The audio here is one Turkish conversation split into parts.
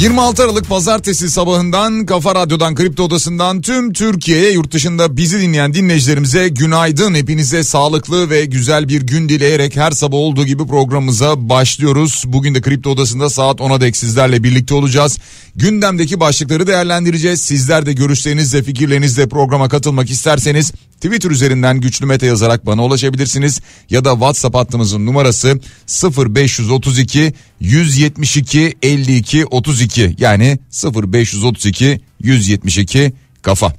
26 Aralık Pazartesi sabahından Kafa Radyo'dan Kripto Odası'ndan tüm Türkiye'ye yurt dışında bizi dinleyen dinleyicilerimize günaydın. Hepinize sağlıklı ve güzel bir gün dileyerek her sabah olduğu gibi programımıza başlıyoruz. Bugün de Kripto Odası'nda saat 10'a dek sizlerle birlikte olacağız. Gündemdeki başlıkları değerlendireceğiz. Sizler de görüşlerinizle fikirlerinizle programa katılmak isterseniz Twitter üzerinden güçlü mete yazarak bana ulaşabilirsiniz. Ya da WhatsApp hattımızın numarası 0532 172 52 32 yani 0532 172 kafa.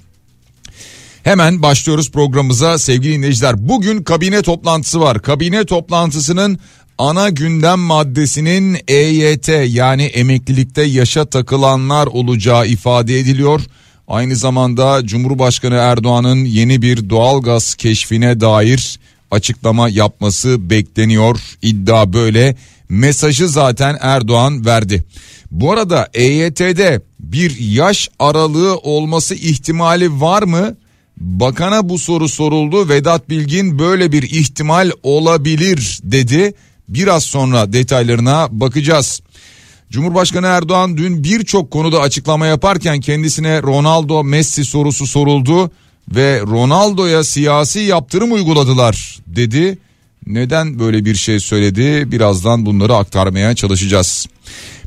Hemen başlıyoruz programımıza sevgili dinleyiciler. Bugün kabine toplantısı var. Kabine toplantısının ana gündem maddesinin EYT yani emeklilikte yaşa takılanlar olacağı ifade ediliyor. Aynı zamanda Cumhurbaşkanı Erdoğan'ın yeni bir doğalgaz keşfine dair açıklama yapması bekleniyor. İddia böyle. Mesajı zaten Erdoğan verdi. Bu arada EYT'de bir yaş aralığı olması ihtimali var mı? Bakana bu soru soruldu. Vedat Bilgin böyle bir ihtimal olabilir dedi. Biraz sonra detaylarına bakacağız. Cumhurbaşkanı Erdoğan dün birçok konuda açıklama yaparken kendisine Ronaldo Messi sorusu soruldu ve Ronaldo'ya siyasi yaptırım uyguladılar dedi. Neden böyle bir şey söyledi? Birazdan bunları aktarmaya çalışacağız.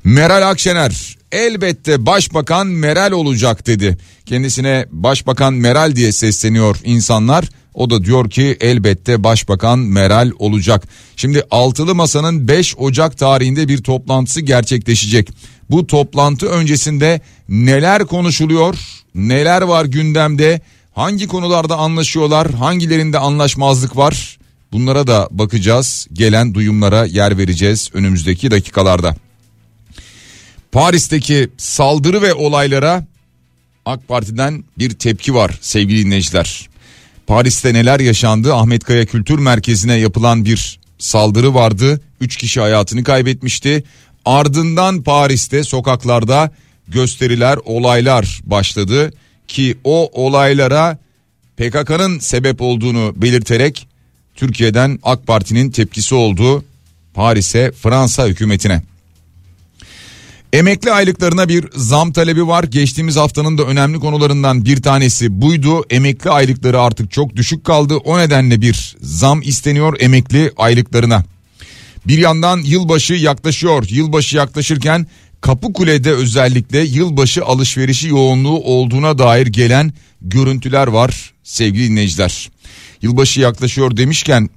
Meral Akşener elbette başbakan Meral olacak dedi. Kendisine başbakan Meral diye sesleniyor insanlar. O da diyor ki elbette başbakan Meral olacak. Şimdi altılı masanın 5 Ocak tarihinde bir toplantısı gerçekleşecek. Bu toplantı öncesinde neler konuşuluyor? Neler var gündemde? Hangi konularda anlaşıyorlar? Hangilerinde anlaşmazlık var? Bunlara da bakacağız. Gelen duyumlara yer vereceğiz önümüzdeki dakikalarda. Paris'teki saldırı ve olaylara AK Parti'den bir tepki var sevgili dinleyiciler. Paris'te neler yaşandı? Ahmet Kaya Kültür Merkezi'ne yapılan bir saldırı vardı. Üç kişi hayatını kaybetmişti. Ardından Paris'te sokaklarda gösteriler, olaylar başladı ki o olaylara PKK'nın sebep olduğunu belirterek Türkiye'den AK Parti'nin tepkisi oldu Paris'e Fransa hükümetine. Emekli aylıklarına bir zam talebi var. Geçtiğimiz haftanın da önemli konularından bir tanesi buydu. Emekli aylıkları artık çok düşük kaldı. O nedenle bir zam isteniyor emekli aylıklarına. Bir yandan yılbaşı yaklaşıyor. Yılbaşı yaklaşırken Kapıkule'de özellikle yılbaşı alışverişi yoğunluğu olduğuna dair gelen görüntüler var sevgili dinleyiciler. Yılbaşı yaklaşıyor demişken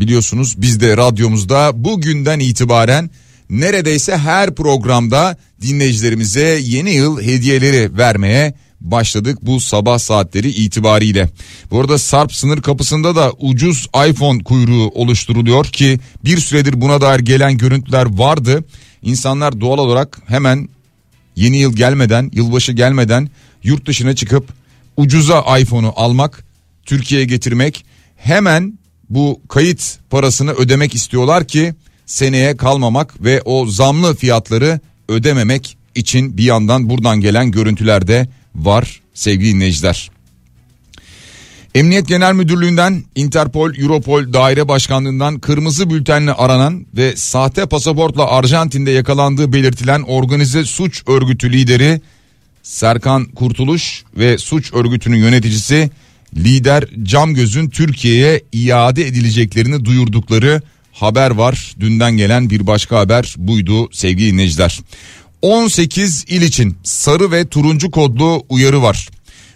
biliyorsunuz biz de radyomuzda bugünden itibaren neredeyse her programda dinleyicilerimize yeni yıl hediyeleri vermeye başladık bu sabah saatleri itibariyle. Bu arada Sarp sınır kapısında da ucuz iPhone kuyruğu oluşturuluyor ki bir süredir buna dair gelen görüntüler vardı. İnsanlar doğal olarak hemen yeni yıl gelmeden, yılbaşı gelmeden yurt dışına çıkıp ucuza iPhone'u almak, Türkiye'ye getirmek, hemen bu kayıt parasını ödemek istiyorlar ki seneye kalmamak ve o zamlı fiyatları ödememek için bir yandan buradan gelen görüntüler de var sevgili dinleyiciler. Emniyet Genel Müdürlüğü'nden Interpol, Europol Daire Başkanlığı'ndan kırmızı bültenle aranan ve sahte pasaportla Arjantin'de yakalandığı belirtilen organize suç örgütü lideri Serkan Kurtuluş ve suç örgütünün yöneticisi lider Camgöz'ün Türkiye'ye iade edileceklerini duyurdukları haber var. Dünden gelen bir başka haber buydu sevgili dinleyiciler. 18 il için sarı ve turuncu kodlu uyarı var.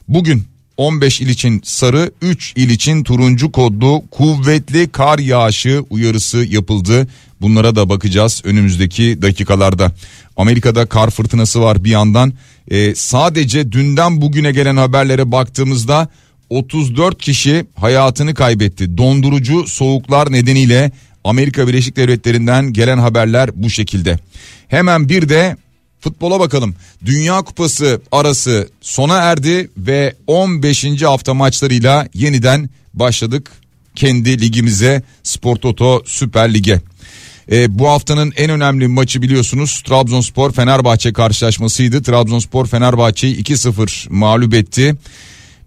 Bugün 15 il için sarı, 3 il için turuncu kodlu kuvvetli kar yağışı uyarısı yapıldı. Bunlara da bakacağız önümüzdeki dakikalarda. Amerika'da kar fırtınası var bir yandan. Ee, sadece dünden bugüne gelen haberlere baktığımızda 34 kişi hayatını kaybetti. Dondurucu soğuklar nedeniyle Amerika Birleşik Devletleri'nden gelen haberler bu şekilde. Hemen bir de Futbola bakalım. Dünya Kupası arası sona erdi ve 15. hafta maçlarıyla yeniden başladık kendi ligimize Spor Toto Süper Lig'e. E, bu haftanın en önemli maçı biliyorsunuz Trabzonspor Fenerbahçe karşılaşmasıydı. Trabzonspor Fenerbahçe'yi 2-0 mağlup etti.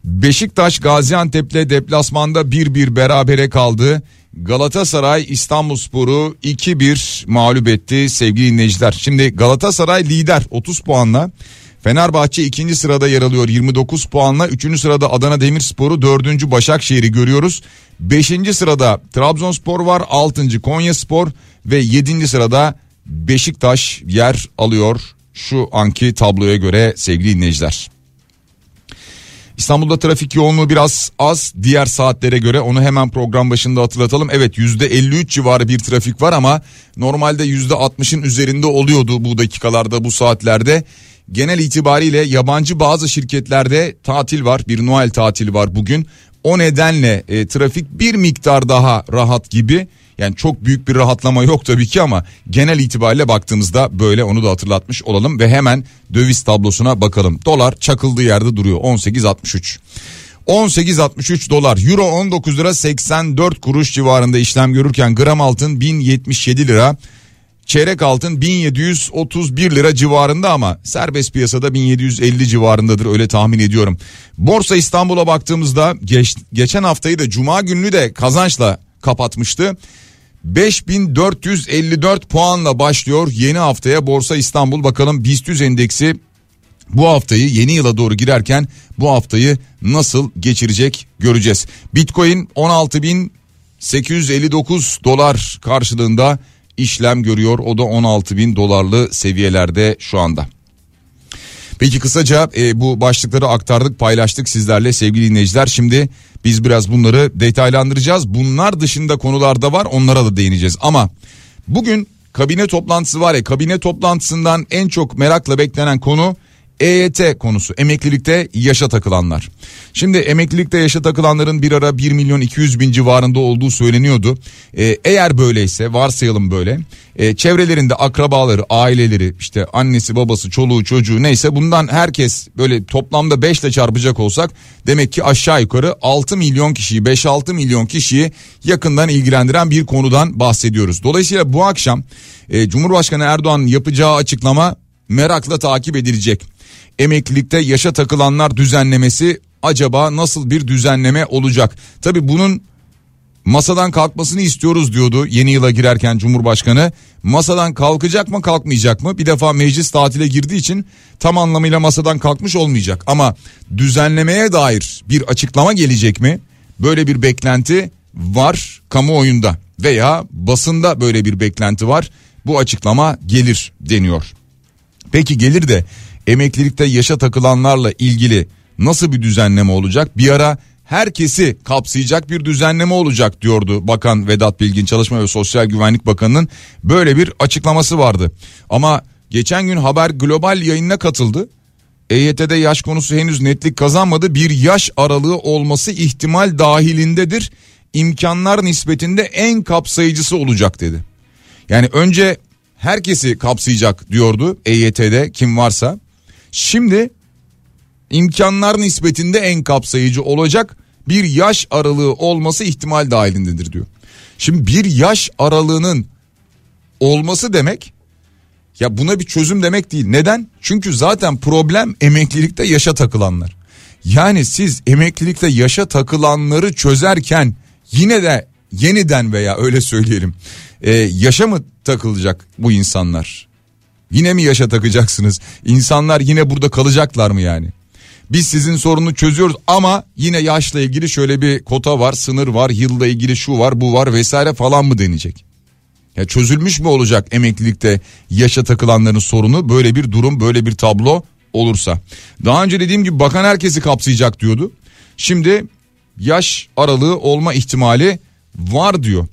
Beşiktaş Gaziantep'le deplasmanda 1-1 berabere kaldı. Galatasaray İstanbulspor'u 2-1 mağlup etti sevgili dinleyiciler. Şimdi Galatasaray lider 30 puanla. Fenerbahçe ikinci sırada yer alıyor 29 puanla. Üçüncü sırada Adana Demirspor'u dördüncü Başakşehir'i görüyoruz. Beşinci sırada Trabzonspor var. Altıncı Konyaspor ve yedinci sırada Beşiktaş yer alıyor. Şu anki tabloya göre sevgili dinleyiciler. İstanbul'da trafik yoğunluğu biraz az diğer saatlere göre onu hemen program başında hatırlatalım. Evet %53 civarı bir trafik var ama normalde %60'ın üzerinde oluyordu bu dakikalarda bu saatlerde. Genel itibariyle yabancı bazı şirketlerde tatil var bir Noel tatili var bugün. O nedenle e, trafik bir miktar daha rahat gibi. Yani çok büyük bir rahatlama yok tabii ki ama genel itibariyle baktığımızda böyle onu da hatırlatmış olalım ve hemen döviz tablosuna bakalım. Dolar çakıldığı yerde duruyor 18.63. 18.63 dolar euro 19 lira 84 kuruş civarında işlem görürken gram altın 1077 lira çeyrek altın 1731 lira civarında ama serbest piyasada 1750 civarındadır öyle tahmin ediyorum. Borsa İstanbul'a baktığımızda geç, geçen haftayı da cuma gününü de kazançla kapatmıştı. 5454 puanla başlıyor yeni haftaya Borsa İstanbul bakalım BIST 100 endeksi bu haftayı yeni yıla doğru girerken bu haftayı nasıl geçirecek göreceğiz. Bitcoin 16.859 dolar karşılığında işlem görüyor. O da 16 bin dolarlı seviyelerde şu anda. Peki kısaca e, bu başlıkları aktardık paylaştık sizlerle sevgili dinleyiciler. Şimdi biz biraz bunları detaylandıracağız. Bunlar dışında konular da var onlara da değineceğiz. Ama bugün kabine toplantısı var ya kabine toplantısından en çok merakla beklenen konu EYT konusu emeklilikte yaşa takılanlar. Şimdi emeklilikte yaşa takılanların bir ara 1 milyon 200 bin civarında olduğu söyleniyordu. Ee, eğer böyleyse varsayalım böyle e, çevrelerinde akrabaları aileleri işte annesi babası çoluğu çocuğu neyse bundan herkes böyle toplamda 5 ile çarpacak olsak demek ki aşağı yukarı 6 milyon kişiyi 5-6 milyon kişiyi yakından ilgilendiren bir konudan bahsediyoruz. Dolayısıyla bu akşam e, Cumhurbaşkanı Erdoğan yapacağı açıklama merakla takip edilecek emeklilikte yaşa takılanlar düzenlemesi acaba nasıl bir düzenleme olacak? Tabi bunun masadan kalkmasını istiyoruz diyordu yeni yıla girerken Cumhurbaşkanı. Masadan kalkacak mı kalkmayacak mı? Bir defa meclis tatile girdiği için tam anlamıyla masadan kalkmış olmayacak. Ama düzenlemeye dair bir açıklama gelecek mi? Böyle bir beklenti var kamuoyunda veya basında böyle bir beklenti var. Bu açıklama gelir deniyor. Peki gelir de emeklilikte yaşa takılanlarla ilgili nasıl bir düzenleme olacak? Bir ara herkesi kapsayacak bir düzenleme olacak diyordu Bakan Vedat Bilgin Çalışma ve Sosyal Güvenlik Bakanı'nın böyle bir açıklaması vardı. Ama geçen gün Haber Global yayınına katıldı. EYT'de yaş konusu henüz netlik kazanmadı. Bir yaş aralığı olması ihtimal dahilindedir. İmkanlar nispetinde en kapsayıcısı olacak dedi. Yani önce herkesi kapsayacak diyordu EYT'de kim varsa. Şimdi imkanlar nispetinde en kapsayıcı olacak bir yaş aralığı olması ihtimal dahilindedir diyor. Şimdi bir yaş aralığının olması demek ya buna bir çözüm demek değil. Neden? Çünkü zaten problem emeklilikte yaşa takılanlar. Yani siz emeklilikte yaşa takılanları çözerken yine de yeniden veya öyle söyleyelim e, yaşa mı takılacak bu insanlar? Yine mi yaşa takacaksınız? İnsanlar yine burada kalacaklar mı yani? Biz sizin sorunu çözüyoruz ama yine yaşla ilgili şöyle bir kota var, sınır var, yılla ilgili şu var, bu var vesaire falan mı deneyecek? Ya çözülmüş mü olacak emeklilikte yaşa takılanların sorunu böyle bir durum, böyle bir tablo olursa? Daha önce dediğim gibi bakan herkesi kapsayacak diyordu. Şimdi yaş aralığı olma ihtimali var diyor.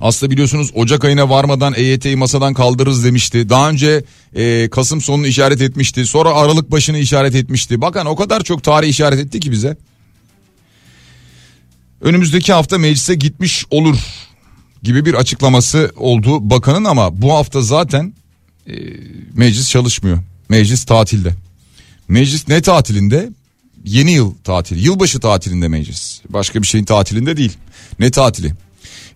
Aslında biliyorsunuz Ocak ayına varmadan EYT'yi masadan kaldırırız demişti. Daha önce e, Kasım sonunu işaret etmişti. Sonra Aralık başını işaret etmişti. Bakın o kadar çok tarih işaret etti ki bize. Önümüzdeki hafta meclise gitmiş olur gibi bir açıklaması oldu bakanın ama bu hafta zaten e, meclis çalışmıyor. Meclis tatilde. Meclis ne tatilinde? Yeni yıl tatili. Yılbaşı tatilinde meclis. Başka bir şeyin tatilinde değil. Ne tatili?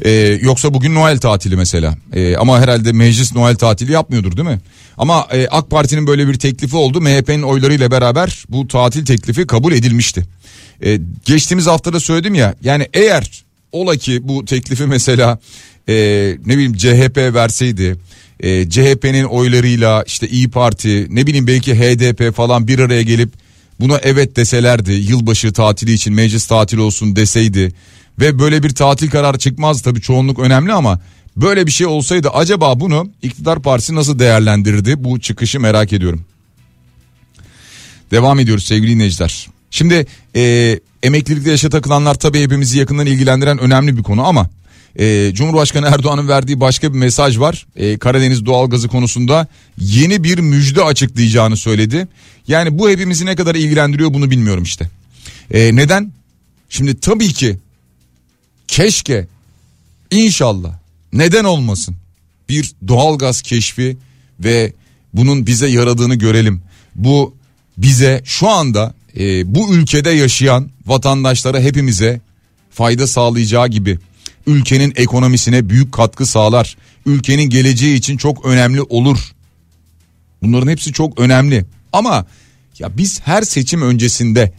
Ee, yoksa bugün Noel tatili mesela. Ee, ama herhalde meclis Noel tatili yapmıyordur değil mi? Ama e, AK Parti'nin böyle bir teklifi oldu. MHP'nin oylarıyla beraber bu tatil teklifi kabul edilmişti. Ee, geçtiğimiz haftada söyledim ya yani eğer ola ki bu teklifi mesela e, ne bileyim CHP verseydi e, CHP'nin oylarıyla işte İyi Parti ne bileyim belki HDP falan bir araya gelip buna evet deselerdi yılbaşı tatili için meclis tatili olsun deseydi ve böyle bir tatil kararı çıkmaz tabii çoğunluk önemli ama böyle bir şey olsaydı acaba bunu iktidar partisi nasıl değerlendirirdi bu çıkışı merak ediyorum. Devam ediyoruz sevgili dinleyiciler. Şimdi e, emeklilikte yaşa takılanlar tabii hepimizi yakından ilgilendiren önemli bir konu ama e, Cumhurbaşkanı Erdoğan'ın verdiği başka bir mesaj var. E, Karadeniz doğalgazı konusunda yeni bir müjde açıklayacağını söyledi. Yani bu hepimizi ne kadar ilgilendiriyor bunu bilmiyorum işte. E, neden? Şimdi tabii ki keşke inşallah neden olmasın bir doğalgaz keşfi ve bunun bize yaradığını görelim. Bu bize şu anda e, bu ülkede yaşayan vatandaşlara hepimize fayda sağlayacağı gibi ülkenin ekonomisine büyük katkı sağlar. Ülkenin geleceği için çok önemli olur. Bunların hepsi çok önemli. Ama ya biz her seçim öncesinde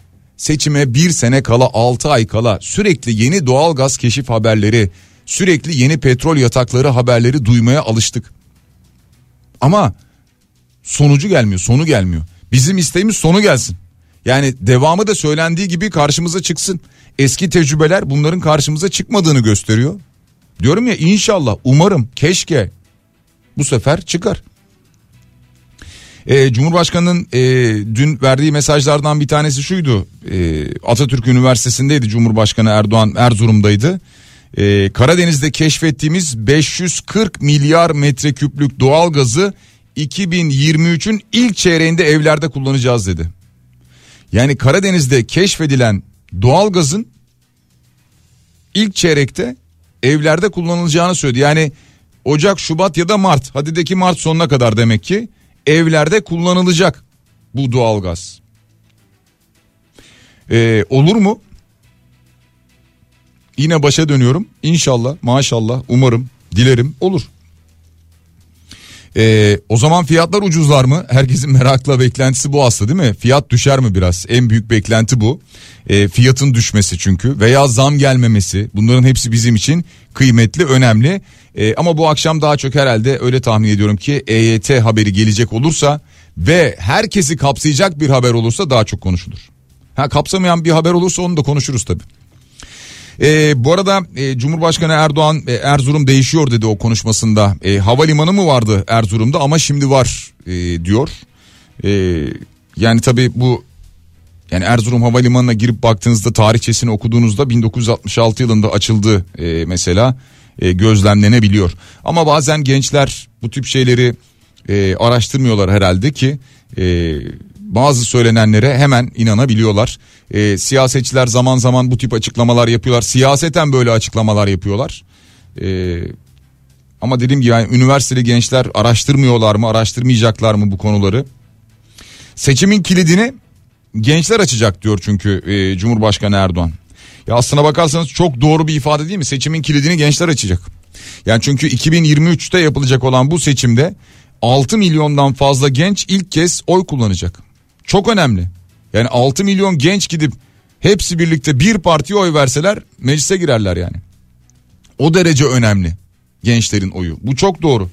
seçime bir sene kala altı ay kala sürekli yeni doğal gaz keşif haberleri sürekli yeni petrol yatakları haberleri duymaya alıştık. Ama sonucu gelmiyor sonu gelmiyor. Bizim isteğimiz sonu gelsin. Yani devamı da söylendiği gibi karşımıza çıksın. Eski tecrübeler bunların karşımıza çıkmadığını gösteriyor. Diyorum ya inşallah umarım keşke bu sefer çıkar. E, Cumhurbaşkanı'nın e, dün verdiği mesajlardan bir tanesi şuydu. E, Atatürk Üniversitesi'ndeydi Cumhurbaşkanı Erdoğan Erzurum'daydı. E, Karadeniz'de keşfettiğimiz 540 milyar metreküplük doğal gazı 2023'ün ilk çeyreğinde evlerde kullanacağız dedi. Yani Karadeniz'de keşfedilen doğalgazın ilk çeyrekte evlerde kullanılacağını söyledi. Yani Ocak, Şubat ya da Mart. Hadi de ki Mart sonuna kadar demek ki evlerde kullanılacak bu doğalgaz. Ee, olur mu? Yine başa dönüyorum. İnşallah, maşallah, umarım, dilerim olur. Ee, o zaman fiyatlar ucuzlar mı? Herkesin merakla beklentisi bu aslında değil mi? Fiyat düşer mi biraz? En büyük beklenti bu. Ee, fiyatın düşmesi çünkü veya zam gelmemesi. Bunların hepsi bizim için kıymetli, önemli. Ee, ama bu akşam daha çok herhalde öyle tahmin ediyorum ki EYT haberi gelecek olursa ve herkesi kapsayacak bir haber olursa daha çok konuşulur. Ha kapsamayan bir haber olursa onu da konuşuruz tabii. E, bu arada e, Cumhurbaşkanı Erdoğan e, Erzurum değişiyor dedi o konuşmasında. E, havalimanı mı vardı Erzurum'da ama şimdi var e, diyor. E, yani tabii bu yani Erzurum Havalimanı'na girip baktığınızda tarihçesini okuduğunuzda 1966 yılında açıldı e, mesela e, gözlemlenebiliyor. Ama bazen gençler bu tip şeyleri e, araştırmıyorlar herhalde ki e, bazı söylenenlere hemen inanabiliyorlar. E, siyasetçiler zaman zaman bu tip açıklamalar yapıyorlar. Siyaseten böyle açıklamalar yapıyorlar. E, ama dediğim gibi yani üniversiteli gençler araştırmıyorlar mı araştırmayacaklar mı bu konuları? Seçimin kilidini gençler açacak diyor çünkü e, Cumhurbaşkanı Erdoğan. Ya aslına bakarsanız çok doğru bir ifade değil mi? Seçimin kilidini gençler açacak. Yani çünkü 2023'te yapılacak olan bu seçimde 6 milyondan fazla genç ilk kez oy kullanacak. Çok önemli. Yani 6 milyon genç gidip hepsi birlikte bir partiye oy verseler meclise girerler yani. O derece önemli gençlerin oyu. Bu çok doğru.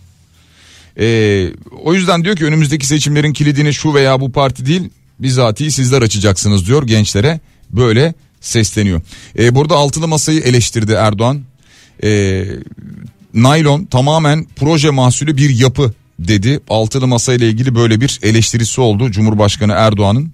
Ee, o yüzden diyor ki önümüzdeki seçimlerin kilidini şu veya bu parti değil bizatihi sizler açacaksınız diyor gençlere. Böyle sesleniyor. Ee, burada altılı masayı eleştirdi Erdoğan. Ee, naylon tamamen proje mahsulü bir yapı dedi. Altılı masa ile ilgili böyle bir eleştirisi oldu Cumhurbaşkanı Erdoğan'ın.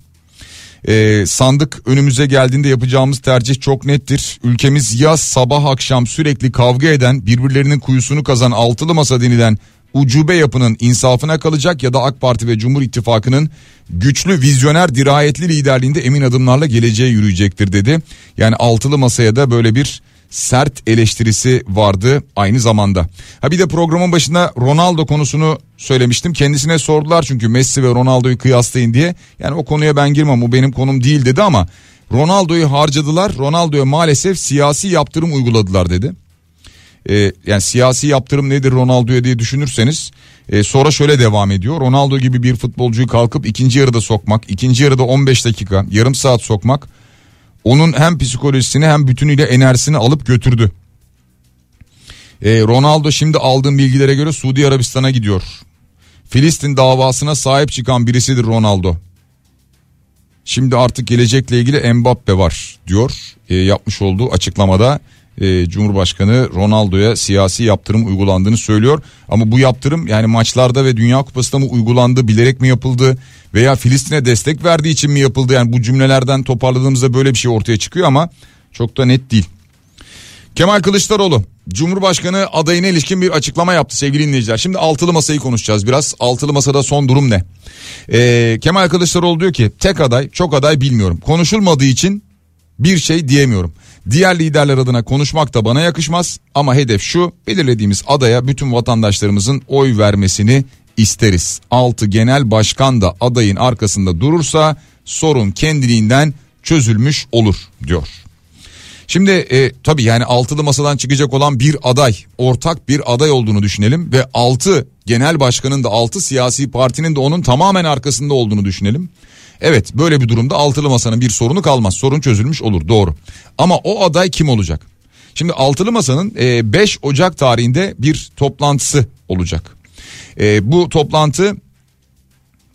Ee, sandık önümüze geldiğinde yapacağımız tercih çok nettir. Ülkemiz ya sabah akşam sürekli kavga eden birbirlerinin kuyusunu kazan altılı masa denilen ucube yapının insafına kalacak ya da AK Parti ve Cumhur İttifakı'nın güçlü vizyoner dirayetli liderliğinde emin adımlarla geleceğe yürüyecektir dedi. Yani altılı masaya da böyle bir sert eleştirisi vardı aynı zamanda. Ha bir de programın başında Ronaldo konusunu söylemiştim. Kendisine sordular çünkü Messi ve Ronaldo'yu kıyaslayın diye. Yani o konuya ben girmem o benim konum değil dedi ama Ronaldo'yu harcadılar. Ronaldo'ya maalesef siyasi yaptırım uyguladılar dedi. Ee, yani siyasi yaptırım nedir Ronaldo'ya diye düşünürseniz e, sonra şöyle devam ediyor. Ronaldo gibi bir futbolcuyu kalkıp ikinci yarıda sokmak, ikinci yarıda 15 dakika, yarım saat sokmak onun hem psikolojisini hem bütünüyle enerjisini alıp götürdü. E, Ronaldo şimdi aldığım bilgilere göre Suudi Arabistan'a gidiyor. Filistin davasına sahip çıkan birisidir Ronaldo. Şimdi artık gelecekle ilgili Mbappe var diyor e, yapmış olduğu açıklamada e, Cumhurbaşkanı Ronaldo'ya siyasi yaptırım uygulandığını söylüyor. Ama bu yaptırım yani maçlarda ve Dünya Kupası'nda mı uygulandı bilerek mi yapıldı veya Filistin'e destek verdiği için mi yapıldı? Yani bu cümlelerden toparladığımızda böyle bir şey ortaya çıkıyor ama çok da net değil. Kemal Kılıçdaroğlu Cumhurbaşkanı adayına ilişkin bir açıklama yaptı sevgili dinleyiciler. Şimdi altılı masayı konuşacağız biraz. Altılı masada son durum ne? Ee, Kemal Kılıçdaroğlu diyor ki tek aday çok aday bilmiyorum. Konuşulmadığı için bir şey diyemiyorum. Diğer liderler adına konuşmak da bana yakışmaz ama hedef şu belirlediğimiz adaya bütün vatandaşlarımızın oy vermesini isteriz. Altı genel başkan da adayın arkasında durursa sorun kendiliğinden çözülmüş olur diyor. Şimdi e, tabii yani altılı masadan çıkacak olan bir aday, ortak bir aday olduğunu düşünelim ve altı genel başkanın da altı siyasi partinin de onun tamamen arkasında olduğunu düşünelim. Evet böyle bir durumda altılı masanın bir sorunu kalmaz. Sorun çözülmüş olur doğru. Ama o aday kim olacak? Şimdi altılı masanın 5 e, Ocak tarihinde bir toplantısı olacak. E, bu toplantı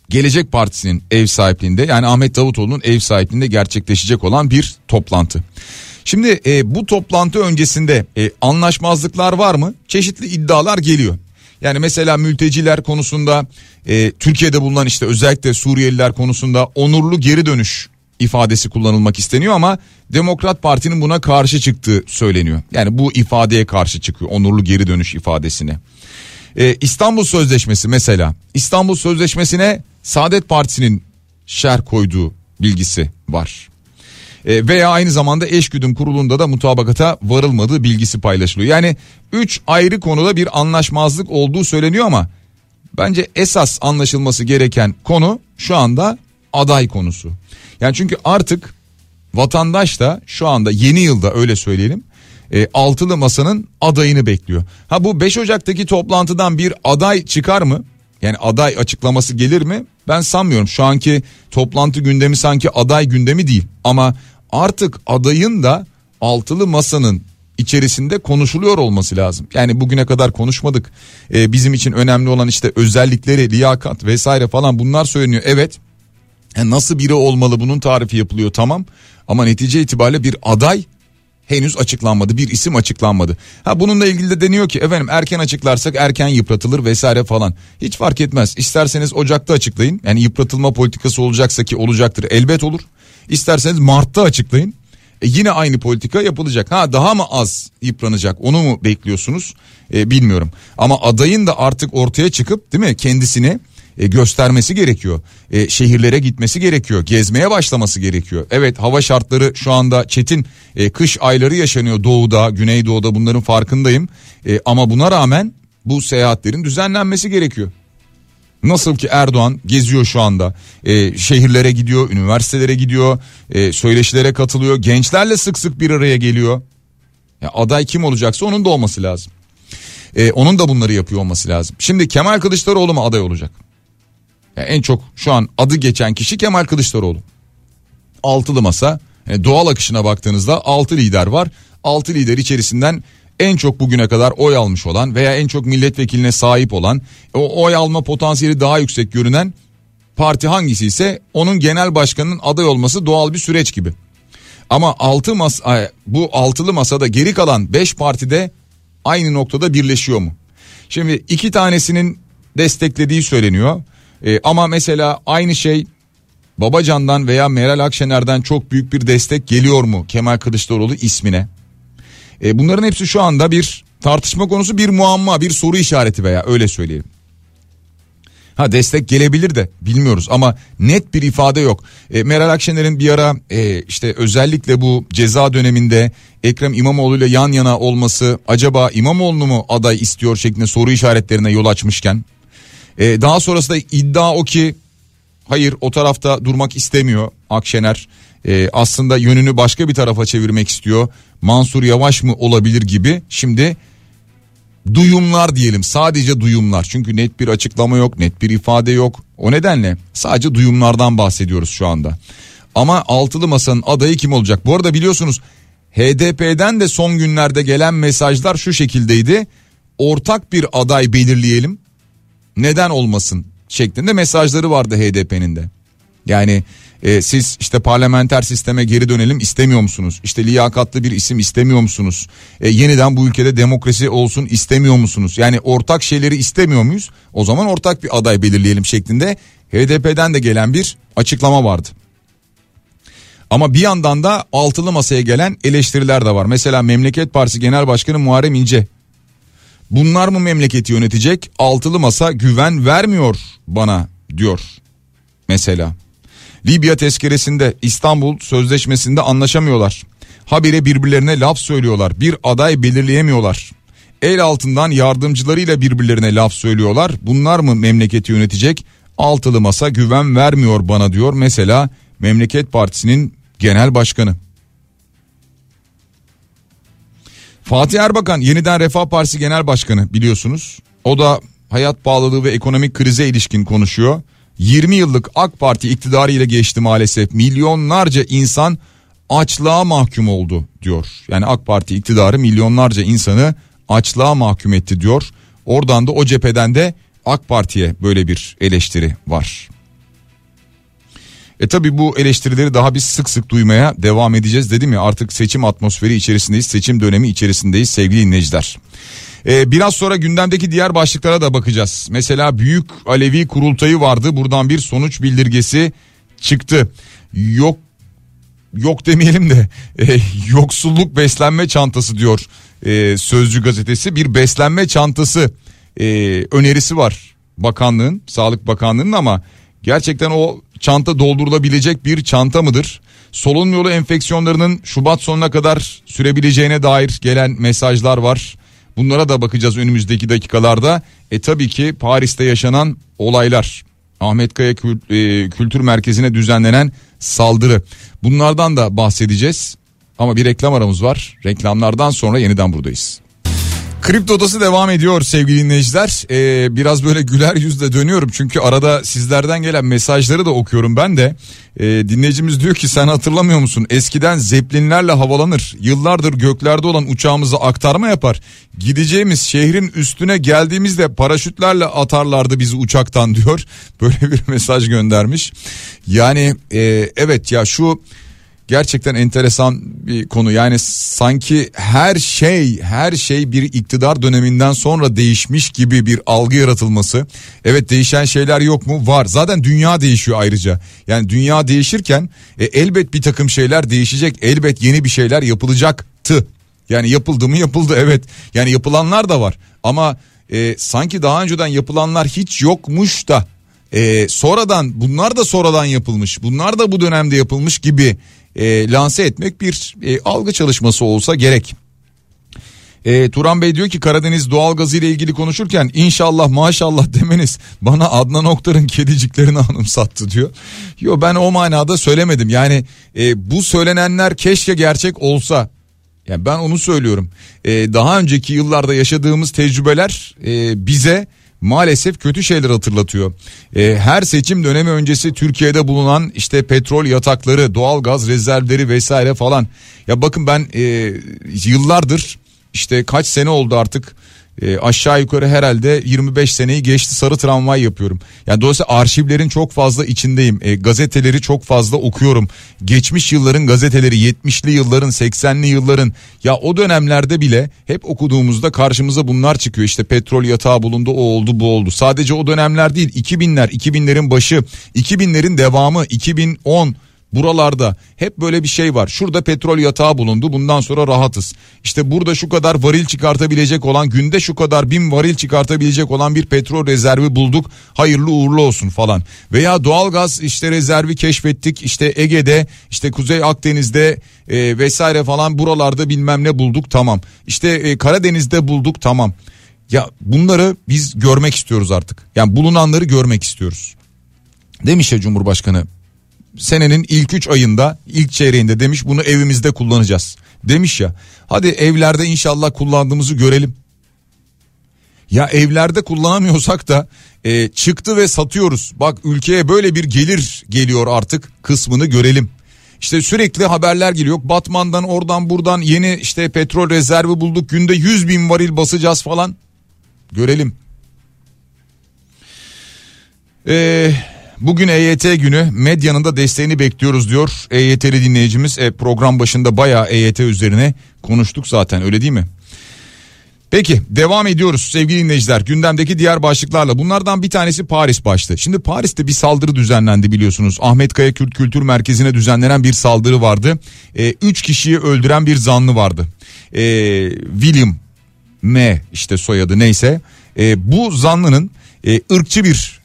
Gelecek Partisi'nin ev sahipliğinde yani Ahmet Davutoğlu'nun ev sahipliğinde gerçekleşecek olan bir toplantı. Şimdi e, bu toplantı öncesinde e, anlaşmazlıklar var mı? Çeşitli iddialar geliyor. Yani mesela mülteciler konusunda e, Türkiye'de bulunan işte özellikle Suriyeliler konusunda onurlu geri dönüş ifadesi kullanılmak isteniyor ama Demokrat Parti'nin buna karşı çıktığı söyleniyor. Yani bu ifadeye karşı çıkıyor onurlu geri dönüş ifadesine. Ee, İstanbul Sözleşmesi mesela İstanbul Sözleşmesi'ne Saadet Partisi'nin şer koyduğu bilgisi var. E, veya aynı zamanda eşgüdüm kurulunda da mutabakata varılmadığı bilgisi paylaşılıyor. Yani 3 ayrı konuda bir anlaşmazlık olduğu söyleniyor ama bence esas anlaşılması gereken konu şu anda aday konusu. Yani çünkü artık vatandaş da şu anda yeni yılda öyle söyleyelim e, altılı masanın adayını bekliyor. Ha bu 5 Ocak'taki toplantıdan bir aday çıkar mı? Yani aday açıklaması gelir mi? Ben sanmıyorum. Şu anki toplantı gündemi sanki aday gündemi değil. Ama artık adayın da altılı masanın içerisinde konuşuluyor olması lazım. Yani bugüne kadar konuşmadık. Ee, bizim için önemli olan işte özellikleri, liyakat vesaire falan bunlar söyleniyor. Evet. Yani nasıl biri olmalı bunun tarifi yapılıyor tamam. Ama netice itibariyle bir aday henüz açıklanmadı. Bir isim açıklanmadı. Ha bununla ilgili de deniyor ki efendim erken açıklarsak erken yıpratılır vesaire falan. Hiç fark etmez. İsterseniz Ocak'ta açıklayın. Yani yıpratılma politikası olacaksa ki olacaktır elbet olur. İsterseniz Mart'ta açıklayın. E yine aynı politika yapılacak. Ha daha mı az yıpranacak onu mu bekliyorsunuz? E, bilmiyorum. Ama adayın da artık ortaya çıkıp değil mi kendisini e, göstermesi gerekiyor. E, şehirlere gitmesi gerekiyor. Gezmeye başlaması gerekiyor. Evet hava şartları şu anda çetin. E, kış ayları yaşanıyor doğuda, güneydoğuda bunların farkındayım. E, ama buna rağmen bu seyahatlerin düzenlenmesi gerekiyor. Nasıl ki Erdoğan geziyor şu anda e, şehirlere gidiyor üniversitelere gidiyor e, söyleşilere katılıyor gençlerle sık sık bir araya geliyor. Ya aday kim olacaksa onun da olması lazım. E, onun da bunları yapıyor olması lazım. Şimdi Kemal Kılıçdaroğlu mu aday olacak? Yani en çok şu an adı geçen kişi Kemal Kılıçdaroğlu. Altılı masa yani doğal akışına baktığınızda altı lider var. Altı lider içerisinden en çok bugüne kadar oy almış olan veya en çok milletvekiline sahip olan o oy alma potansiyeli daha yüksek görünen parti hangisi ise onun genel başkanının aday olması doğal bir süreç gibi. Ama altı masa bu altılı masada geri kalan beş partide aynı noktada birleşiyor mu? Şimdi iki tanesinin desteklediği söyleniyor. Ee, ama mesela aynı şey Babacan'dan veya Meral Akşener'den çok büyük bir destek geliyor mu Kemal Kılıçdaroğlu ismine? E, bunların hepsi şu anda bir tartışma konusu bir muamma bir soru işareti veya öyle söyleyelim. Ha destek gelebilir de bilmiyoruz ama net bir ifade yok. E, Meral Akşener'in bir ara e, işte özellikle bu ceza döneminde Ekrem İmamoğlu ile yan yana olması acaba İmamoğlu mu aday istiyor şeklinde soru işaretlerine yol açmışken E, daha sonrasında iddia o ki hayır o tarafta durmak istemiyor Akşener. E, aslında yönünü başka bir tarafa çevirmek istiyor. Mansur Yavaş mı olabilir gibi. Şimdi duyumlar diyelim sadece duyumlar çünkü net bir açıklama yok net bir ifade yok o nedenle sadece duyumlardan bahsediyoruz şu anda ama altılı masanın adayı kim olacak bu arada biliyorsunuz HDP'den de son günlerde gelen mesajlar şu şekildeydi ortak bir aday belirleyelim neden olmasın şeklinde mesajları vardı HDP'nin de yani e, siz işte parlamenter sisteme geri dönelim istemiyor musunuz? İşte liyakatlı bir isim istemiyor musunuz? E, yeniden bu ülkede demokrasi olsun istemiyor musunuz? Yani ortak şeyleri istemiyor muyuz? O zaman ortak bir aday belirleyelim şeklinde HDP'den de gelen bir açıklama vardı. Ama bir yandan da altılı masaya gelen eleştiriler de var. Mesela Memleket Partisi Genel Başkanı Muharrem İnce. Bunlar mı memleketi yönetecek? Altılı masa güven vermiyor bana diyor. Mesela. Libya tezkeresinde İstanbul Sözleşmesi'nde anlaşamıyorlar. Habire birbirlerine laf söylüyorlar. Bir aday belirleyemiyorlar. El altından yardımcılarıyla birbirlerine laf söylüyorlar. Bunlar mı memleketi yönetecek? Altılı masa güven vermiyor bana diyor. Mesela Memleket Partisi'nin genel başkanı. Fatih Erbakan yeniden Refah Partisi Genel Başkanı biliyorsunuz. O da hayat pahalılığı ve ekonomik krize ilişkin konuşuyor. 20 yıllık AK Parti iktidarı ile geçti maalesef. Milyonlarca insan açlığa mahkum oldu diyor. Yani AK Parti iktidarı milyonlarca insanı açlığa mahkum etti diyor. Oradan da o cepheden de AK Parti'ye böyle bir eleştiri var. E tabi bu eleştirileri daha biz sık sık duymaya devam edeceğiz dedim ya artık seçim atmosferi içerisindeyiz seçim dönemi içerisindeyiz sevgili dinleyiciler. Ee, biraz sonra gündemdeki diğer başlıklara da bakacağız. Mesela Büyük Alevi Kurultayı vardı. Buradan bir sonuç bildirgesi çıktı. Yok yok demeyelim de e, yoksulluk beslenme çantası diyor e, Sözcü gazetesi. Bir beslenme çantası e, önerisi var bakanlığın, Sağlık Bakanlığı'nın ama gerçekten o çanta doldurulabilecek bir çanta mıdır? Solunum yolu enfeksiyonlarının Şubat sonuna kadar sürebileceğine dair gelen mesajlar var. Bunlara da bakacağız önümüzdeki dakikalarda. E tabii ki Paris'te yaşanan olaylar. Ahmet Kaya e, Kültür Merkezi'ne düzenlenen saldırı. Bunlardan da bahsedeceğiz. Ama bir reklam aramız var. Reklamlardan sonra yeniden buradayız. Kripto Odası devam ediyor sevgili dinleyiciler. Ee, biraz böyle güler yüzle dönüyorum çünkü arada sizlerden gelen mesajları da okuyorum ben de. Ee, dinleyicimiz diyor ki sen hatırlamıyor musun? Eskiden zeplinlerle havalanır. Yıllardır göklerde olan uçağımızı aktarma yapar. Gideceğimiz şehrin üstüne geldiğimizde paraşütlerle atarlardı bizi uçaktan diyor. Böyle bir mesaj göndermiş. Yani e, evet ya şu gerçekten enteresan bir konu. Yani sanki her şey her şey bir iktidar döneminden sonra değişmiş gibi bir algı yaratılması. Evet değişen şeyler yok mu? Var. Zaten dünya değişiyor ayrıca. Yani dünya değişirken e, elbet bir takım şeyler değişecek. Elbet yeni bir şeyler yapılacaktı. Yani yapıldı mı yapıldı evet. Yani yapılanlar da var. Ama e, sanki daha önceden yapılanlar hiç yokmuş da e, sonradan bunlar da sonradan yapılmış. Bunlar da bu dönemde yapılmış gibi e, lanse etmek bir e, algı çalışması olsa gerek. E, Turan Bey diyor ki Karadeniz doğalgazı ile ilgili konuşurken inşallah maşallah demeniz bana Adnan Oktar'ın kediciklerini anımsattı diyor. Yo ben o manada söylemedim yani e, bu söylenenler keşke gerçek olsa yani ben onu söylüyorum. E, daha önceki yıllarda yaşadığımız tecrübeler e, bize maalesef kötü şeyler hatırlatıyor. E, her seçim dönemi öncesi Türkiye'de bulunan işte petrol yatakları, doğal gaz rezervleri vesaire falan. Ya bakın ben e, yıllardır işte kaç sene oldu artık e, aşağı yukarı herhalde 25 seneyi geçti sarı tramvay yapıyorum. Yani dolayısıyla arşivlerin çok fazla içindeyim. E, gazeteleri çok fazla okuyorum. Geçmiş yılların gazeteleri 70'li yılların 80'li yılların ya o dönemlerde bile hep okuduğumuzda karşımıza bunlar çıkıyor. İşte petrol yatağı bulundu o oldu bu oldu. Sadece o dönemler değil 2000'ler 2000'lerin başı 2000'lerin devamı 2010 Buralarda hep böyle bir şey var. Şurada petrol yatağı bulundu bundan sonra rahatız. İşte burada şu kadar varil çıkartabilecek olan günde şu kadar bin varil çıkartabilecek olan bir petrol rezervi bulduk. Hayırlı uğurlu olsun falan. Veya doğalgaz işte rezervi keşfettik. İşte Ege'de işte Kuzey Akdeniz'de e, vesaire falan buralarda bilmem ne bulduk tamam. İşte e, Karadeniz'de bulduk tamam. Ya bunları biz görmek istiyoruz artık. Yani bulunanları görmek istiyoruz. Demiş ya Cumhurbaşkanı senenin ilk 3 ayında ilk çeyreğinde demiş bunu evimizde kullanacağız. Demiş ya hadi evlerde inşallah kullandığımızı görelim. Ya evlerde kullanamıyorsak da e, çıktı ve satıyoruz. Bak ülkeye böyle bir gelir geliyor artık kısmını görelim. İşte sürekli haberler geliyor. Batman'dan oradan buradan yeni işte petrol rezervi bulduk. Günde 100 bin varil basacağız falan. Görelim. Ee, bugün EYT günü medyanın da desteğini bekliyoruz diyor EYT'li dinleyicimiz. E, program başında bayağı EYT üzerine konuştuk zaten öyle değil mi? Peki devam ediyoruz sevgili dinleyiciler gündemdeki diğer başlıklarla bunlardan bir tanesi Paris baştı. Şimdi Paris'te bir saldırı düzenlendi biliyorsunuz Ahmet Kaya Kürt Kültür Merkezi'ne düzenlenen bir saldırı vardı. E, üç kişiyi öldüren bir zanlı vardı. E, William M işte soyadı neyse e, bu zanlının e, ırkçı bir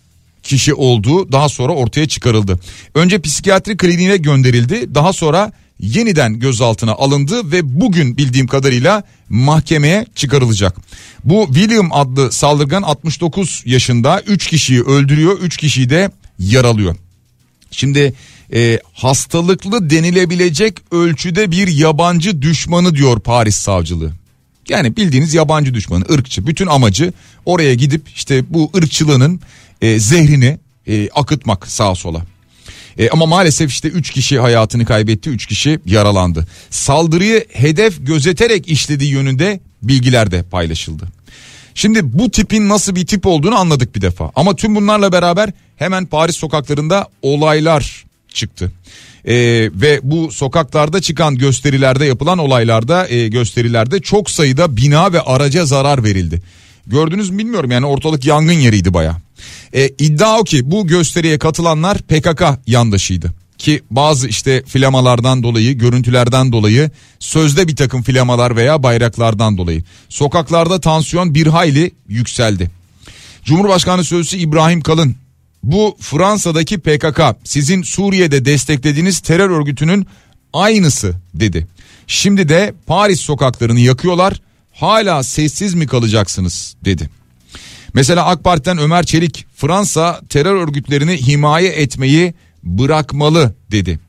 kişi olduğu daha sonra ortaya çıkarıldı. Önce psikiyatri kliniğine gönderildi daha sonra yeniden gözaltına alındı ve bugün bildiğim kadarıyla mahkemeye çıkarılacak. Bu William adlı saldırgan 69 yaşında 3 kişiyi öldürüyor 3 kişiyi de yaralıyor. Şimdi e, hastalıklı denilebilecek ölçüde bir yabancı düşmanı diyor Paris savcılığı. Yani bildiğiniz yabancı düşmanı ırkçı bütün amacı oraya gidip işte bu ırkçılığının e, zehrini e, akıtmak sağa sola. E, ama maalesef işte 3 kişi hayatını kaybetti 3 kişi yaralandı. Saldırıyı hedef gözeterek işlediği yönünde bilgiler de paylaşıldı. Şimdi bu tipin nasıl bir tip olduğunu anladık bir defa. Ama tüm bunlarla beraber hemen Paris sokaklarında olaylar çıktı. Ee, ve bu sokaklarda çıkan gösterilerde yapılan olaylarda e, gösterilerde çok sayıda bina ve araca zarar verildi. Gördünüz mü bilmiyorum yani ortalık yangın yeriydi baya. E, iddia o ki bu gösteriye katılanlar PKK yandaşıydı. Ki bazı işte flamalardan dolayı, görüntülerden dolayı, sözde bir takım flamalar veya bayraklardan dolayı. Sokaklarda tansiyon bir hayli yükseldi. Cumhurbaşkanı Sözcüsü İbrahim Kalın bu Fransa'daki PKK sizin Suriye'de desteklediğiniz terör örgütünün aynısı dedi. Şimdi de Paris sokaklarını yakıyorlar hala sessiz mi kalacaksınız dedi. Mesela AK Parti'den Ömer Çelik Fransa terör örgütlerini himaye etmeyi bırakmalı dedi.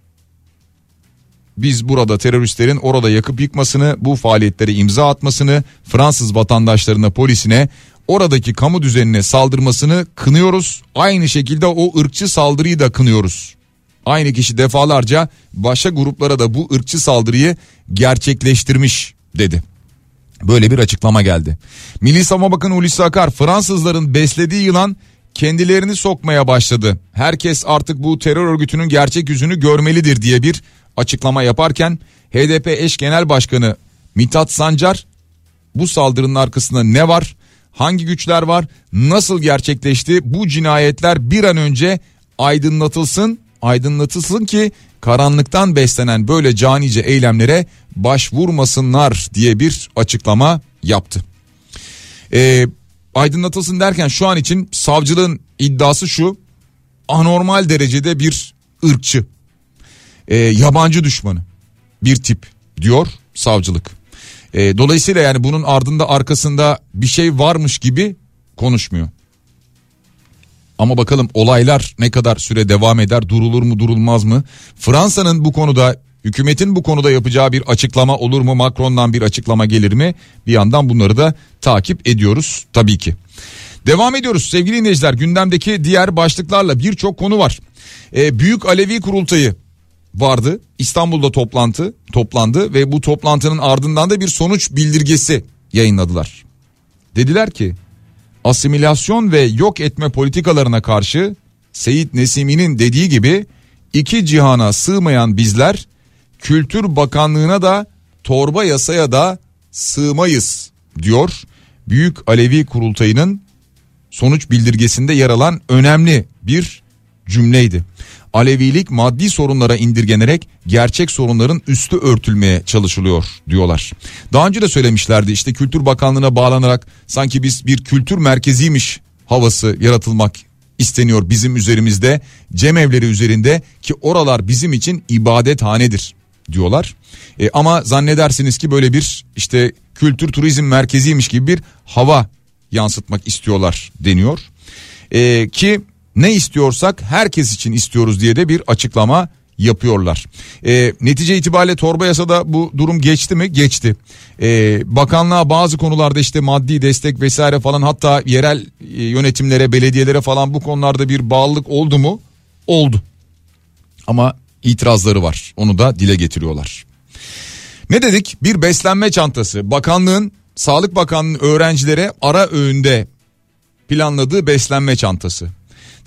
Biz burada teröristlerin orada yakıp yıkmasını, bu faaliyetlere imza atmasını, Fransız vatandaşlarına, polisine, oradaki kamu düzenine saldırmasını kınıyoruz. Aynı şekilde o ırkçı saldırıyı da kınıyoruz. Aynı kişi defalarca başka gruplara da bu ırkçı saldırıyı gerçekleştirmiş dedi. Böyle bir açıklama geldi. Milli Savunma Bakanı Hulusi Akar Fransızların beslediği yılan kendilerini sokmaya başladı. Herkes artık bu terör örgütünün gerçek yüzünü görmelidir diye bir açıklama yaparken HDP eş genel başkanı Mithat Sancar bu saldırının arkasında ne var? Hangi güçler var? Nasıl gerçekleşti? Bu cinayetler bir an önce aydınlatılsın, aydınlatılsın ki karanlıktan beslenen böyle canice eylemlere başvurmasınlar diye bir açıklama yaptı. Ee, aydınlatılsın derken şu an için savcılığın iddiası şu anormal derecede bir ırkçı e, yabancı düşmanı bir tip diyor savcılık. E, dolayısıyla yani bunun ardında arkasında bir şey varmış gibi konuşmuyor. Ama bakalım olaylar ne kadar süre devam eder durulur mu durulmaz mı? Fransa'nın bu konuda hükümetin bu konuda yapacağı bir açıklama olur mu? Macron'dan bir açıklama gelir mi? Bir yandan bunları da takip ediyoruz tabii ki. Devam ediyoruz sevgili dinleyiciler gündemdeki diğer başlıklarla birçok konu var. Ee, Büyük Alevi Kurultayı vardı İstanbul'da toplantı toplandı ve bu toplantının ardından da bir sonuç bildirgesi yayınladılar. Dediler ki asimilasyon ve yok etme politikalarına karşı Seyit Nesimi'nin dediği gibi iki cihana sığmayan bizler Kültür Bakanlığı'na da torba yasaya da sığmayız diyor. Büyük Alevi Kurultayı'nın sonuç bildirgesinde yer alan önemli bir cümleydi. Alevilik maddi sorunlara indirgenerek gerçek sorunların üstü örtülmeye çalışılıyor diyorlar. Daha önce de söylemişlerdi işte Kültür Bakanlığı'na bağlanarak sanki biz bir kültür merkeziymiş havası yaratılmak isteniyor bizim üzerimizde cemevleri üzerinde ki oralar bizim için ibadethanedir diyorlar. E, ama zannedersiniz ki böyle bir işte kültür turizm merkeziymiş gibi bir hava yansıtmak istiyorlar deniyor. Ee, ki ne istiyorsak herkes için istiyoruz diye de bir açıklama yapıyorlar. E, netice itibariyle torba yasada bu durum geçti mi? Geçti. E, bakanlığa bazı konularda işte maddi destek vesaire falan hatta yerel e, yönetimlere, belediyelere falan bu konularda bir bağlılık oldu mu? Oldu. Ama itirazları var. Onu da dile getiriyorlar. Ne dedik? Bir beslenme çantası. Bakanlığın, Sağlık Bakanlığı'nın öğrencilere ara öğünde planladığı beslenme çantası.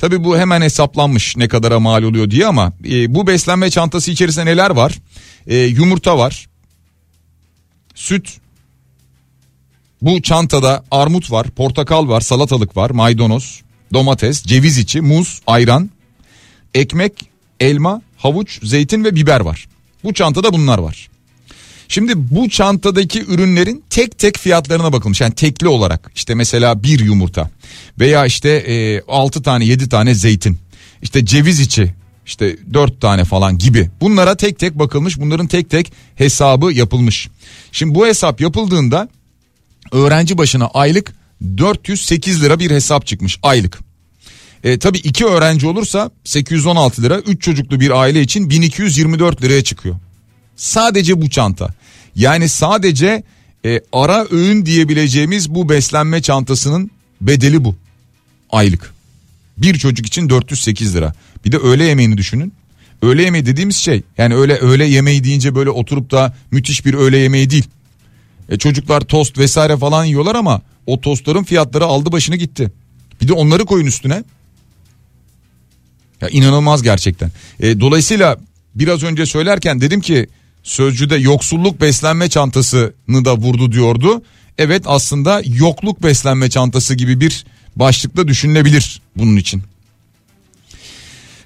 Tabi bu hemen hesaplanmış ne kadara mal oluyor diye ama e, bu beslenme çantası içerisinde neler var? E, yumurta var, süt, bu çantada armut var, portakal var, salatalık var, maydanoz, domates, ceviz içi, muz, ayran, ekmek, elma, havuç, zeytin ve biber var. Bu çantada bunlar var. Şimdi bu çantadaki ürünlerin tek tek fiyatlarına bakılmış. Yani tekli olarak işte mesela bir yumurta veya işte e, 6 tane 7 tane zeytin işte ceviz içi işte 4 tane falan gibi bunlara tek tek bakılmış bunların tek tek hesabı yapılmış. Şimdi bu hesap yapıldığında öğrenci başına aylık 408 lira bir hesap çıkmış aylık. E, tabii iki öğrenci olursa 816 lira 3 çocuklu bir aile için 1224 liraya çıkıyor. Sadece bu çanta. Yani sadece e, ara öğün diyebileceğimiz bu beslenme çantasının bedeli bu. Aylık. Bir çocuk için 408 lira. Bir de öğle yemeğini düşünün. Öğle yemeği dediğimiz şey yani öyle öğle yemeği deyince böyle oturup da müthiş bir öğle yemeği değil. E, çocuklar tost vesaire falan yiyorlar ama o tostların fiyatları aldı başını gitti. Bir de onları koyun üstüne. Ya inanılmaz gerçekten. E, dolayısıyla biraz önce söylerken dedim ki Sözcüde yoksulluk beslenme çantasını da vurdu diyordu. Evet aslında yokluk beslenme çantası gibi bir başlıkla düşünülebilir bunun için.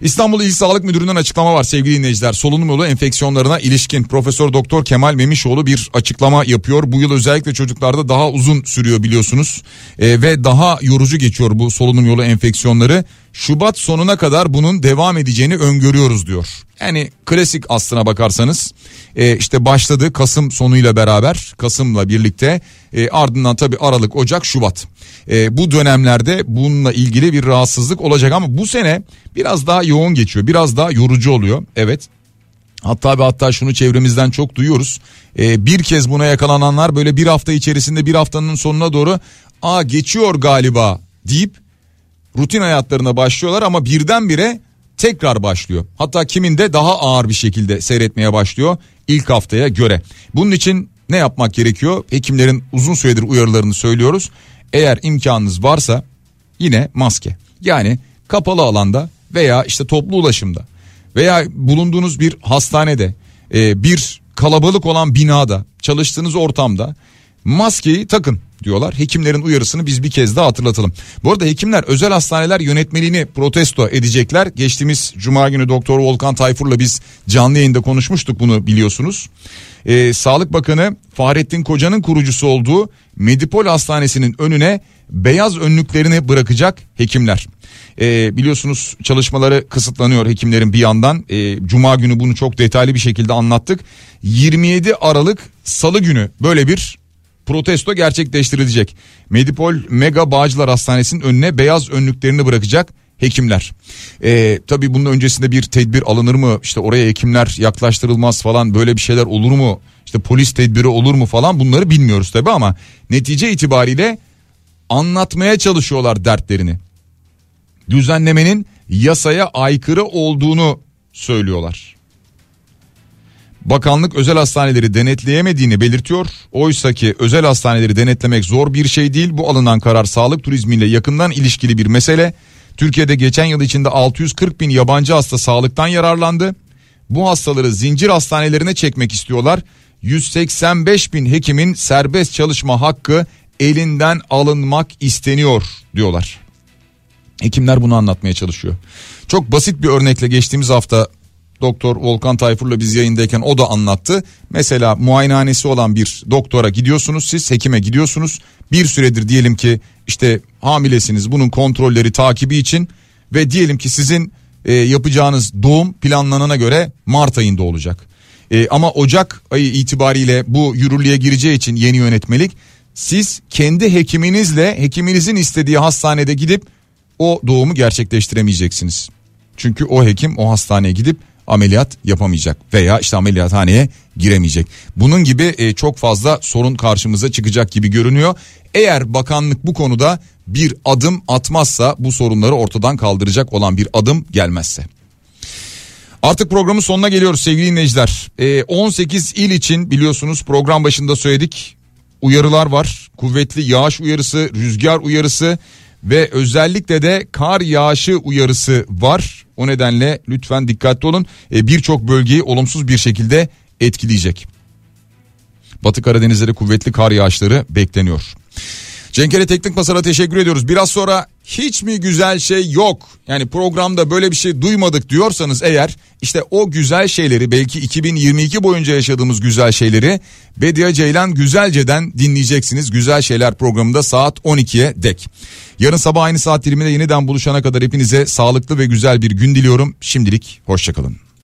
İstanbul İl Sağlık Müdürü'nden açıklama var sevgili dinleyiciler. Solunum yolu enfeksiyonlarına ilişkin Profesör Doktor Kemal Memişoğlu bir açıklama yapıyor. Bu yıl özellikle çocuklarda daha uzun sürüyor biliyorsunuz. E, ve daha yorucu geçiyor bu solunum yolu enfeksiyonları. Şubat sonuna kadar bunun devam edeceğini öngörüyoruz diyor. Yani klasik aslına bakarsanız e, işte başladı Kasım sonuyla beraber Kasım'la birlikte e, ardından tabi Aralık, Ocak, Şubat. E, bu dönemlerde bununla ilgili bir rahatsızlık olacak ama bu sene biraz daha yoğun geçiyor biraz daha yorucu oluyor evet. Hatta ve hatta şunu çevremizden çok duyuyoruz. Ee, bir kez buna yakalananlar böyle bir hafta içerisinde bir haftanın sonuna doğru aa geçiyor galiba deyip rutin hayatlarına başlıyorlar ama birdenbire tekrar başlıyor. Hatta kiminde daha ağır bir şekilde seyretmeye başlıyor ilk haftaya göre. Bunun için ne yapmak gerekiyor? Hekimlerin uzun süredir uyarılarını söylüyoruz. Eğer imkanınız varsa yine maske. Yani kapalı alanda veya işte toplu ulaşımda veya bulunduğunuz bir hastanede e, bir kalabalık olan binada çalıştığınız ortamda maskeyi takın diyorlar. Hekimlerin uyarısını biz bir kez daha hatırlatalım. Bu arada hekimler özel hastaneler yönetmeliğini protesto edecekler. Geçtiğimiz cuma günü Doktor Volkan Tayfur'la biz canlı yayında konuşmuştuk bunu biliyorsunuz. Ee, Sağlık Bakanı Fahrettin Koca'nın kurucusu olduğu Medipol Hastanesi'nin önüne beyaz önlüklerini bırakacak hekimler. Ee, biliyorsunuz çalışmaları kısıtlanıyor hekimlerin bir yandan. Ee, Cuma günü bunu çok detaylı bir şekilde anlattık. 27 Aralık Salı günü böyle bir protesto gerçekleştirilecek. Medipol Mega Bağcılar Hastanesi'nin önüne beyaz önlüklerini bırakacak hekimler. Ee, tabii bunun öncesinde bir tedbir alınır mı? İşte oraya hekimler yaklaştırılmaz falan böyle bir şeyler olur mu? İşte polis tedbiri olur mu falan bunları bilmiyoruz tabii ama netice itibariyle anlatmaya çalışıyorlar dertlerini. Düzenlemenin yasaya aykırı olduğunu söylüyorlar. Bakanlık özel hastaneleri denetleyemediğini belirtiyor. Oysa ki özel hastaneleri denetlemek zor bir şey değil. Bu alınan karar sağlık turizmiyle yakından ilişkili bir mesele. Türkiye'de geçen yıl içinde 640 bin yabancı hasta sağlıktan yararlandı. Bu hastaları zincir hastanelerine çekmek istiyorlar. 185 bin hekimin serbest çalışma hakkı elinden alınmak isteniyor diyorlar. Hekimler bunu anlatmaya çalışıyor. Çok basit bir örnekle geçtiğimiz hafta Doktor Volkan Tayfur'la biz yayındayken o da anlattı. Mesela muayenehanesi olan bir doktora gidiyorsunuz siz hekime gidiyorsunuz. Bir süredir diyelim ki işte hamilesiniz bunun kontrolleri takibi için ve diyelim ki sizin e, yapacağınız doğum planlanana göre Mart ayında olacak. E, ama Ocak ayı itibariyle bu yürürlüğe gireceği için yeni yönetmelik siz kendi hekiminizle hekiminizin istediği hastanede gidip o doğumu gerçekleştiremeyeceksiniz. Çünkü o hekim o hastaneye gidip ameliyat yapamayacak veya işte ameliyathaneye giremeyecek. Bunun gibi e, çok fazla sorun karşımıza çıkacak gibi görünüyor. Eğer bakanlık bu konuda bir adım atmazsa bu sorunları ortadan kaldıracak olan bir adım gelmezse. Artık programın sonuna geliyoruz sevgili dinleyiciler. E, 18 il için biliyorsunuz program başında söyledik uyarılar var. Kuvvetli yağış uyarısı, rüzgar uyarısı ve özellikle de kar yağışı uyarısı var. O nedenle lütfen dikkatli olun. E, Birçok bölgeyi olumsuz bir şekilde etkileyecek. Batı Karadeniz'de de kuvvetli kar yağışları bekleniyor. Cenkere Teknik Masar'a teşekkür ediyoruz. Biraz sonra hiç mi güzel şey yok? Yani programda böyle bir şey duymadık diyorsanız eğer işte o güzel şeyleri belki 2022 boyunca yaşadığımız güzel şeyleri Bediye Ceylan Güzelce'den dinleyeceksiniz. Güzel Şeyler programında saat 12'ye dek. Yarın sabah aynı saat diliminde yeniden buluşana kadar hepinize sağlıklı ve güzel bir gün diliyorum. Şimdilik hoşçakalın.